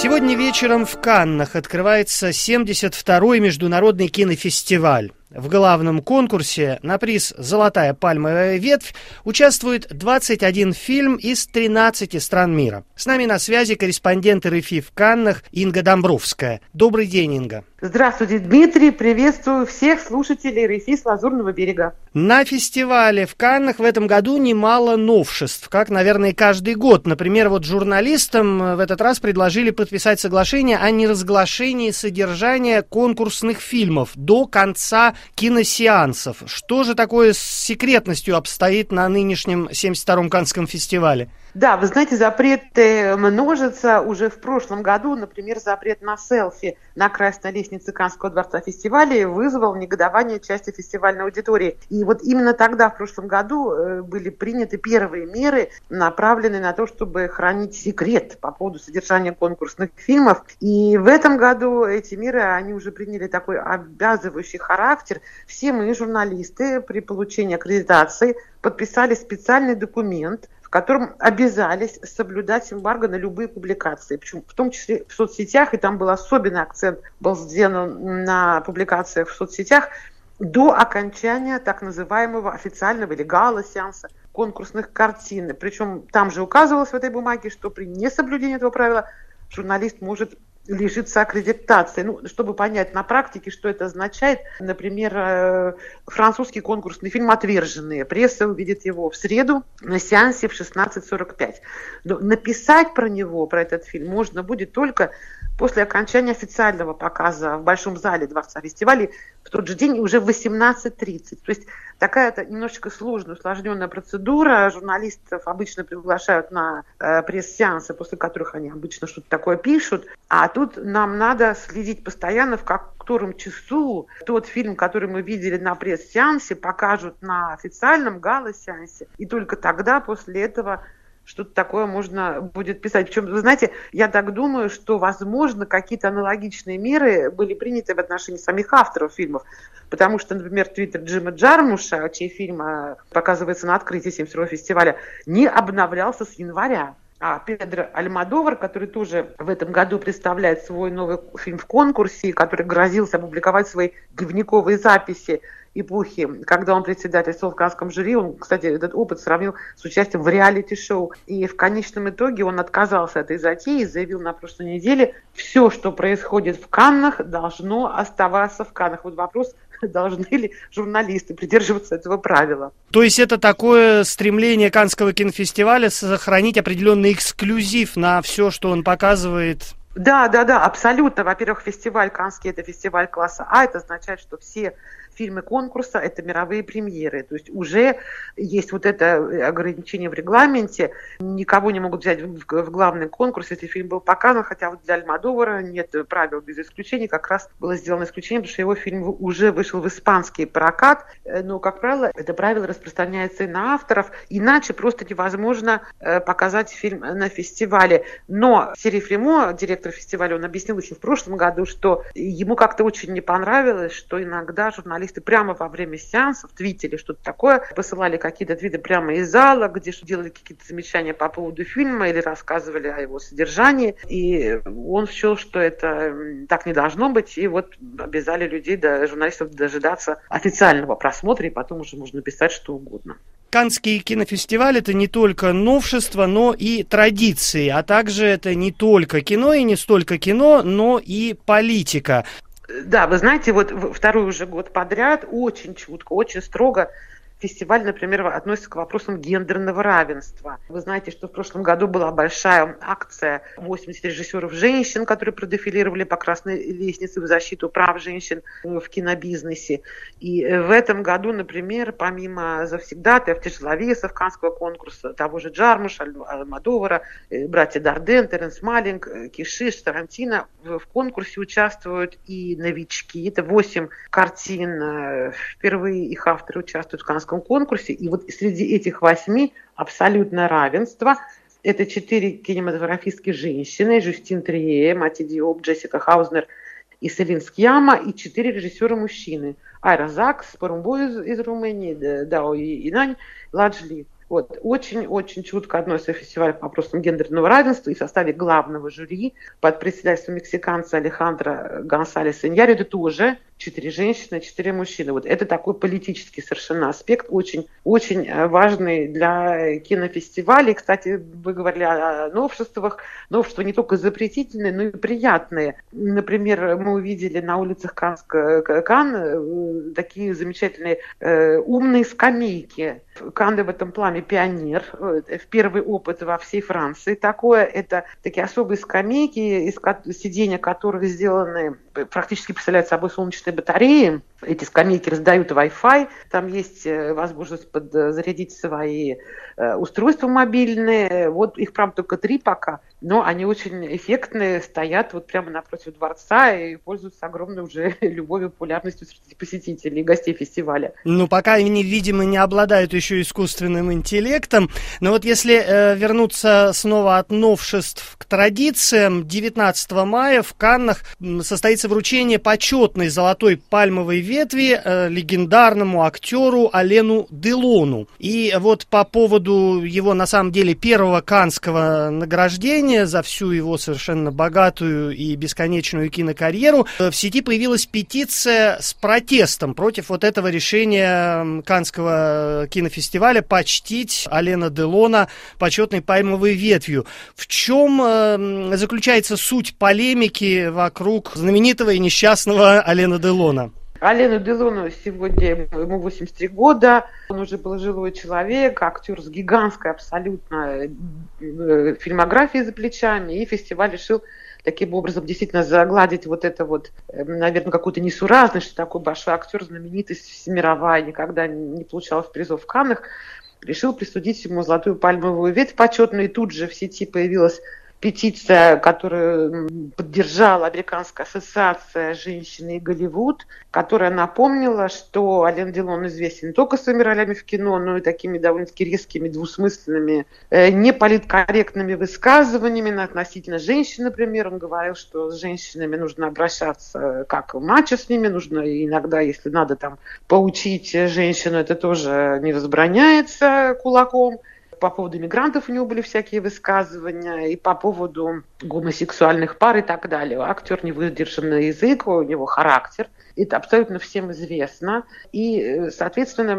Сегодня вечером в Каннах открывается 72-й международный кинофестиваль. В главном конкурсе на приз «Золотая пальмовая ветвь» участвует 21 фильм из 13 стран мира. С нами на связи корреспондент РФИ в Каннах Инга Домбровская. Добрый день, Инга. Здравствуйте, Дмитрий. Приветствую всех слушателей РФИ с Лазурного берега. На фестивале в Каннах в этом году немало новшеств, как, наверное, каждый год. Например, вот журналистам в этот раз предложили подписать соглашение о неразглашении содержания конкурсных фильмов до конца киносеансов. Что же такое с секретностью обстоит на нынешнем 72-м Канском фестивале? Да, вы знаете, запреты множатся. Уже в прошлом году, например, запрет на селфи на красной лестнице Канского дворца фестиваля вызвал негодование части фестивальной аудитории. И вот именно тогда, в прошлом году, э, были приняты первые меры, направленные на то, чтобы хранить секрет по поводу содержания конкурсных фильмов. И в этом году эти меры, они уже приняли такой обязывающий характер. Все мы, журналисты, при получении аккредитации подписали специальный документ – в котором обязались соблюдать эмбарго на любые публикации, причем в том числе в соцсетях, и там был особенный акцент был сделан на публикациях в соцсетях до окончания так называемого официального или гала-сеанса конкурсных картин. Причем там же указывалось в этой бумаге, что при несоблюдении этого правила журналист может лишится аккредитации. Ну, чтобы понять на практике, что это означает, например, э, французский конкурсный фильм «Отверженные». Пресса увидит его в среду на сеансе в 16.45. Но написать про него, про этот фильм, можно будет только после окончания официального показа в Большом зале Дворца фестивалей в тот же день уже в 18.30. То есть такая-то немножечко сложная, усложненная процедура. Журналистов обычно приглашают на э, пресс-сеансы, после которых они обычно что-то такое пишут. А тут нам надо следить постоянно, в котором часу тот фильм, который мы видели на пресс-сеансе, покажут на официальном гала-сеансе. И только тогда, после этого, что-то такое можно будет писать. Причем, вы знаете, я так думаю, что, возможно, какие-то аналогичные меры были приняты в отношении самих авторов фильмов. Потому что, например, твиттер Джима Джармуша, чей фильм э, показывается на открытии 72 фестиваля, не обновлялся с января. А Педро Альмадовар, который тоже в этом году представляет свой новый фильм в конкурсе, который грозился опубликовать свои дневниковые записи эпохи, когда он председательствовал в Канском жюри, он, кстати, этот опыт сравнил с участием в реалити-шоу. И в конечном итоге он отказался от этой затеи и заявил на прошлой неделе, все, что происходит в Каннах, должно оставаться в Каннах. Вот вопрос, должны ли журналисты придерживаться этого правила. То есть это такое стремление Канского кинофестиваля сохранить определенный эксклюзив на все, что он показывает да, да, да, абсолютно. Во-первых, фестиваль Канский – это фестиваль класса А. Это означает, что все фильмы конкурса – это мировые премьеры. То есть уже есть вот это ограничение в регламенте. Никого не могут взять в, в главный конкурс, если фильм был показан, хотя вот для Альмадовара нет правил без исключений. Как раз было сделано исключение, потому что его фильм уже вышел в испанский прокат. Но, как правило, это правило распространяется и на авторов. Иначе просто невозможно э, показать фильм на фестивале. Но Сери Фремо, директор фестиваля, он объяснил еще в прошлом году, что ему как-то очень не понравилось, что иногда журналисты журналисты прямо во время сеансов твитили что-то такое, посылали какие-то твиты прямо из зала, где делали какие-то замечания по поводу фильма или рассказывали о его содержании. И он счел, что это так не должно быть, и вот обязали людей, да, журналистов дожидаться официального просмотра, и потом уже можно писать что угодно. Канский кинофестиваль это не только новшество, но и традиции, а также это не только кино и не столько кино, но и политика. Да, вы знаете, вот второй уже год подряд очень чутко, очень строго фестиваль, например, относится к вопросам гендерного равенства. Вы знаете, что в прошлом году была большая акция 80 режиссеров женщин, которые продефилировали по красной лестнице в защиту прав женщин в кинобизнесе. И в этом году, например, помимо завсегдатаев, тяжеловесов Канского конкурса, того же Джармуша, Альмадовара, э, братья Дарден, Теренс Малинг, э, Кишиш, Тарантино, в конкурсе участвуют и новички. Это 8 картин. Э, впервые их авторы участвуют в Канском американском конкурсе. И вот среди этих восьми абсолютное равенство. Это четыре кинематографистские женщины. Жюстин Трие, Мати Диоп, Джессика Хаузнер и Селин Скьяма. И четыре режиссера мужчины. Айра Закс, Парумбо из, из Румынии, Дао Инань, Ладжли. Вот. Очень-очень чутко относится фестиваль по вопросам гендерного равенства и в составе главного жюри под председательством мексиканца Алехандро Гонсалеса Иньярио тоже четыре женщины, четыре мужчины. Вот это такой политический совершенно аспект, очень, очень э, важный для кинофестивалей. Кстати, вы говорили о новшествах. Новшества не только запретительные, но и приятные. Например, мы увидели на улицах Канска, Кан э, такие замечательные э, умные скамейки. Канны в этом плане пионер. В первый опыт во всей Франции такое. Это такие особые скамейки, из сиденья которых сделаны, практически представляют собой солнечные солнечные батареи. Эти скамейки раздают Wi-Fi. Там есть э, возможность подзарядить свои э, устройства мобильные. Вот их, правда, только три пока, но они очень эффектные, стоят вот прямо напротив дворца и пользуются огромной уже любовью, популярностью среди посетителей и гостей фестиваля. Ну, пока они, видимо, не обладают еще искусственным интеллектом. Но вот если э, вернуться снова от новшеств к традициям, 19 мая в Каннах состоится вручение почетной золотой пальмовой ветви э, легендарному актеру Алену Делону. И вот по поводу его, на самом деле, первого канского награждения за всю его совершенно богатую и бесконечную кинокарьеру, э, в сети появилась петиция с протестом против вот этого решения Канского кинофестиваля почтить Алена Делона почетной пальмовой ветвью. В чем э, заключается суть полемики вокруг знаменитого и несчастного Алена Делона? Алену Делону сегодня ему 83 года. Он уже был жилой человек, актер с гигантской абсолютно э, фильмографией за плечами. И фестиваль решил таким образом действительно загладить вот это вот, э, наверное, какую-то несуразность, что такой большой актер, знаменитость всемировая, никогда не получал призов в Каннах. Решил присудить ему золотую пальмовую ветвь почетную. И тут же в сети появилась петиция, которую поддержала Американская ассоциация женщины и Голливуд, которая напомнила, что Ален Делон известен не только своими ролями в кино, но и такими довольно-таки резкими, двусмысленными, э, неполиткорректными высказываниями относительно женщин, например. Он говорил, что с женщинами нужно обращаться как мачо с ними, нужно иногда, если надо там поучить женщину, это тоже не возбраняется кулаком по поводу мигрантов у него были всякие высказывания, и по поводу гомосексуальных пар и так далее. Актер не выдержан на язык, у него характер. Это абсолютно всем известно. И, соответственно,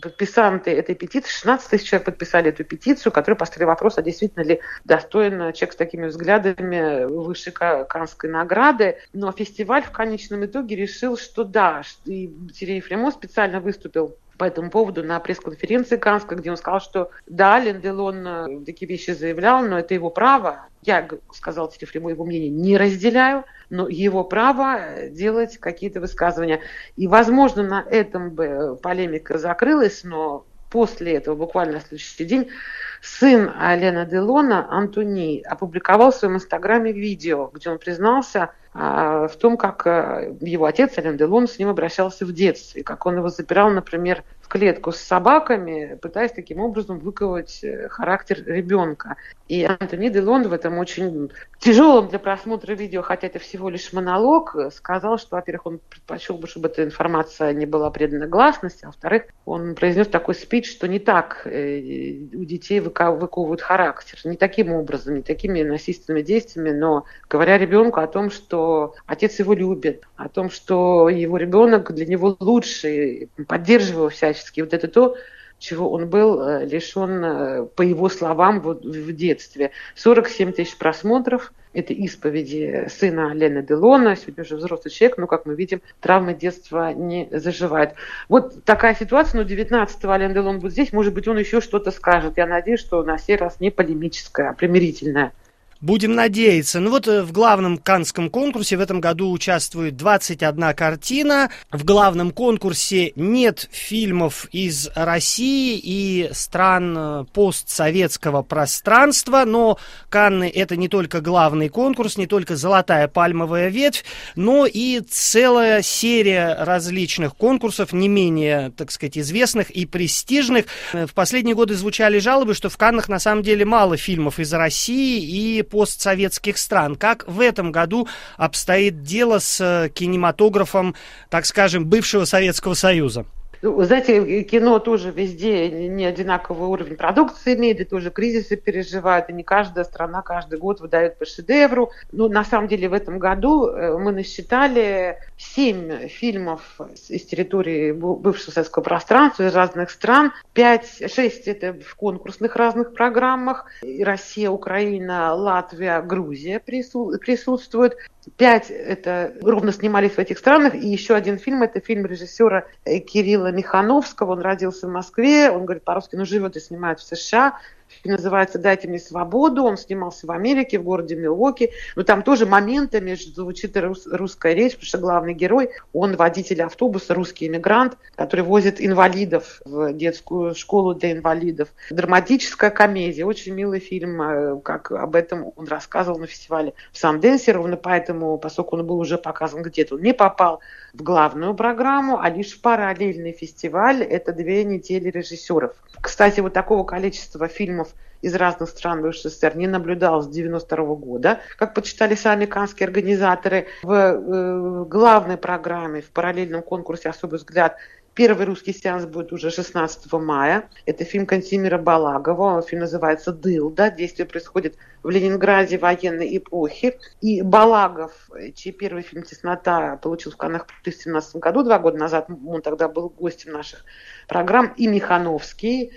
подписанты этой петиции, 16 тысяч человек подписали эту петицию, которая поставили вопрос, а действительно ли достоин человек с такими взглядами высшей Канской награды. Но фестиваль в конечном итоге решил, что да. И Сергей Фремо специально выступил по этому поводу на пресс-конференции Канской, где он сказал, что да, Ленделон э, такие вещи заявлял, но это его право. Я, сказал Телефрему, его мнение не разделяю, но его право э, делать какие-то высказывания. И, возможно, на этом бы полемика закрылась, но после этого, буквально на следующий день, сын Алена Делона, Антони, опубликовал в своем инстаграме видео, где он признался а, в том, как э, его отец Ален Делон с ним обращался в детстве, как он его запирал, например, клетку с собаками, пытаясь таким образом выковать э, характер ребенка. И Антони Делон в этом очень тяжелом для просмотра видео, хотя это всего лишь монолог, сказал, что, во-первых, он предпочел бы, чтобы эта информация не была предана гласности, а во-вторых, он произнес такой спич, что не так э, у детей выковывают характер, не таким образом, не такими насильственными действиями, но говоря ребенку о том, что отец его любит, о том, что его ребенок для него лучший, поддерживая его всячески. Вот это то, чего он был э, лишен, э, по его словам, вот в детстве. 47 тысяч просмотров. Это исповеди сына Лены Делона, сегодня уже взрослый человек, но, как мы видим, травмы детства не заживают. Вот такая ситуация, но 19-го Лен Делон будет здесь, может быть, он еще что-то скажет. Я надеюсь, что на сей раз не полемическая, а примирительная. Будем надеяться. Ну вот э, в главном канском конкурсе в этом году участвует 21 картина. В главном конкурсе нет фильмов из России и стран э, постсоветского пространства, но Канны это не только главный конкурс, не только золотая пальмовая ветвь, но и целая серия различных конкурсов, не менее, так сказать, известных и престижных. В последние годы звучали жалобы, что в Каннах на самом деле мало фильмов из России и постсоветских стран. Как в этом году обстоит дело с э, кинематографом, так скажем, бывшего Советского Союза? Ну, знаете, кино тоже везде не одинаковый уровень продукции имеет, и тоже кризисы переживают, и не каждая страна каждый год выдает по шедевру. Но на самом деле в этом году э, мы насчитали семь фильмов из территории бывшего советского пространства, из разных стран. Пять, шесть это в конкурсных разных программах. Россия, Украина, Латвия, Грузия присутствуют. Пять это ровно снимались в этих странах. И еще один фильм, это фильм режиссера Кирилла Михановского. Он родился в Москве, он говорит по-русски, но живет и снимает в США. Называется «Дайте мне свободу». Он снимался в Америке, в городе Милуоки. Но там тоже моментами звучит рус, русская речь, потому что главный герой, он водитель автобуса, русский иммигрант, который возит инвалидов в детскую школу для инвалидов. Драматическая комедия, очень милый фильм, э, как об этом он рассказывал на фестивале в Санденсе. Ровно поэтому, поскольку он был уже показан где-то, он не попал в главную программу, а лишь в параллельный фестиваль. Это две недели режиссеров. Кстати, вот такого количества фильмов из разных стран СССР не наблюдалось с 92 года. Как почитали сами канские организаторы, в э, главной программе, в параллельном конкурсе «Особый взгляд» Первый русский сеанс будет уже 16 мая. Это фильм Кантимира Балагова. Фильм называется «Дылда». Действие происходит в Ленинграде военной эпохи. И Балагов, чей первый фильм «Теснота» получил в Каннах в 2017 году, два года назад, он тогда был гостем наших программ, и Михановский,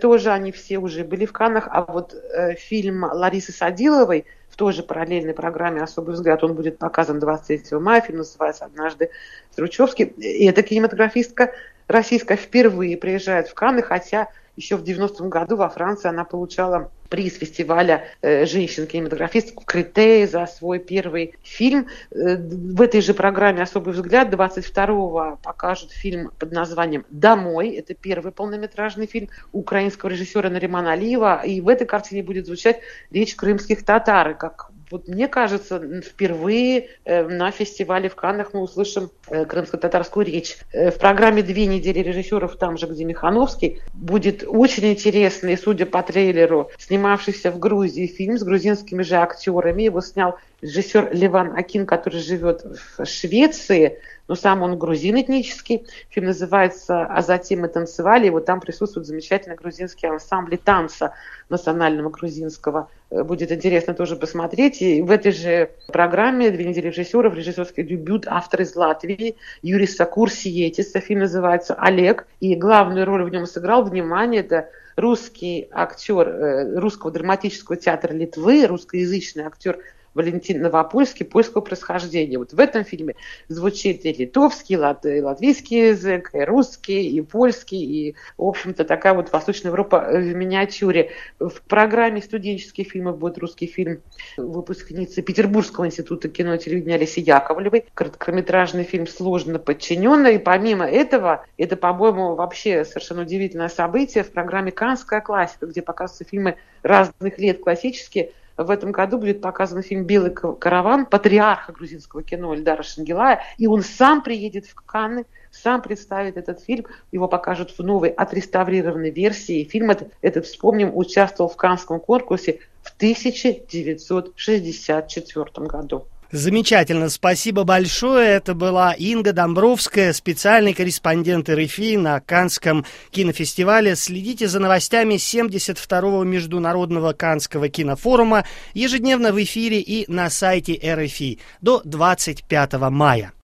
тоже они все уже были в Каннах. А вот э, фильм Ларисы Садиловой – в той же параллельной программе «Особый взгляд» он будет показан 23 мая. Фильм называется «Однажды Стручевский». И эта кинематографистка российская впервые приезжает в Канны, хотя еще в 90-м году во Франции она получала приз фестиваля э, женщин-кинематографистов Критеи за свой первый фильм. Э, в этой же программе «Особый взгляд» 22-го покажут фильм под названием «Домой». Это первый полнометражный фильм украинского режиссера Наримана Алиева. И в этой картине будет звучать речь крымских татар, как вот мне кажется, впервые э, на фестивале в Каннах мы услышим э, крымско-татарскую речь. Э, в программе «Две недели режиссеров» там же, где Михановский, будет очень интересный, судя по трейлеру, снимавшийся в Грузии фильм с грузинскими же актерами. Его снял режиссер Ливан Акин, который живет в Швеции, но сам он грузин этнический. Фильм называется «А затем мы танцевали». И вот там присутствует замечательный грузинский ансамбль танца национального грузинского. Э, будет интересно тоже посмотреть. И в этой же программе «Две недели режиссеров» режиссерский дебют автор из Латвии Юрий Сакур Сиетис. Фильм называется «Олег». И главную роль в нем сыграл, внимание, это русский актер э, русского драматического театра Литвы, русскоязычный актер Валентин Новопольский польского происхождения. Вот в этом фильме звучит и литовский, и латвийский язык, и русский, и польский, и, в общем-то, такая вот Восточная Европа в миниатюре. В программе студенческих фильмов будет русский фильм выпускницы Петербургского института кино и телевидения Алисы Яковлевой. Короткометражный фильм «Сложно подчиненный». И помимо этого, это, по-моему, вообще совершенно удивительное событие в программе «Канская классика», где показываются фильмы разных лет классические, в этом году будет показан фильм «Белый караван» патриарха грузинского кино Эльдара Шангелая, и он сам приедет в Канны, сам представит этот фильм, его покажут в новой отреставрированной версии. Фильм этот, этот вспомним, участвовал в Каннском конкурсе в 1964 году. Замечательно, спасибо большое. Это была Инга Домбровская, специальный корреспондент РФИ на Канском кинофестивале. Следите за новостями 72-го Международного Канского кинофорума ежедневно в эфире и на сайте РФИ до 25 мая.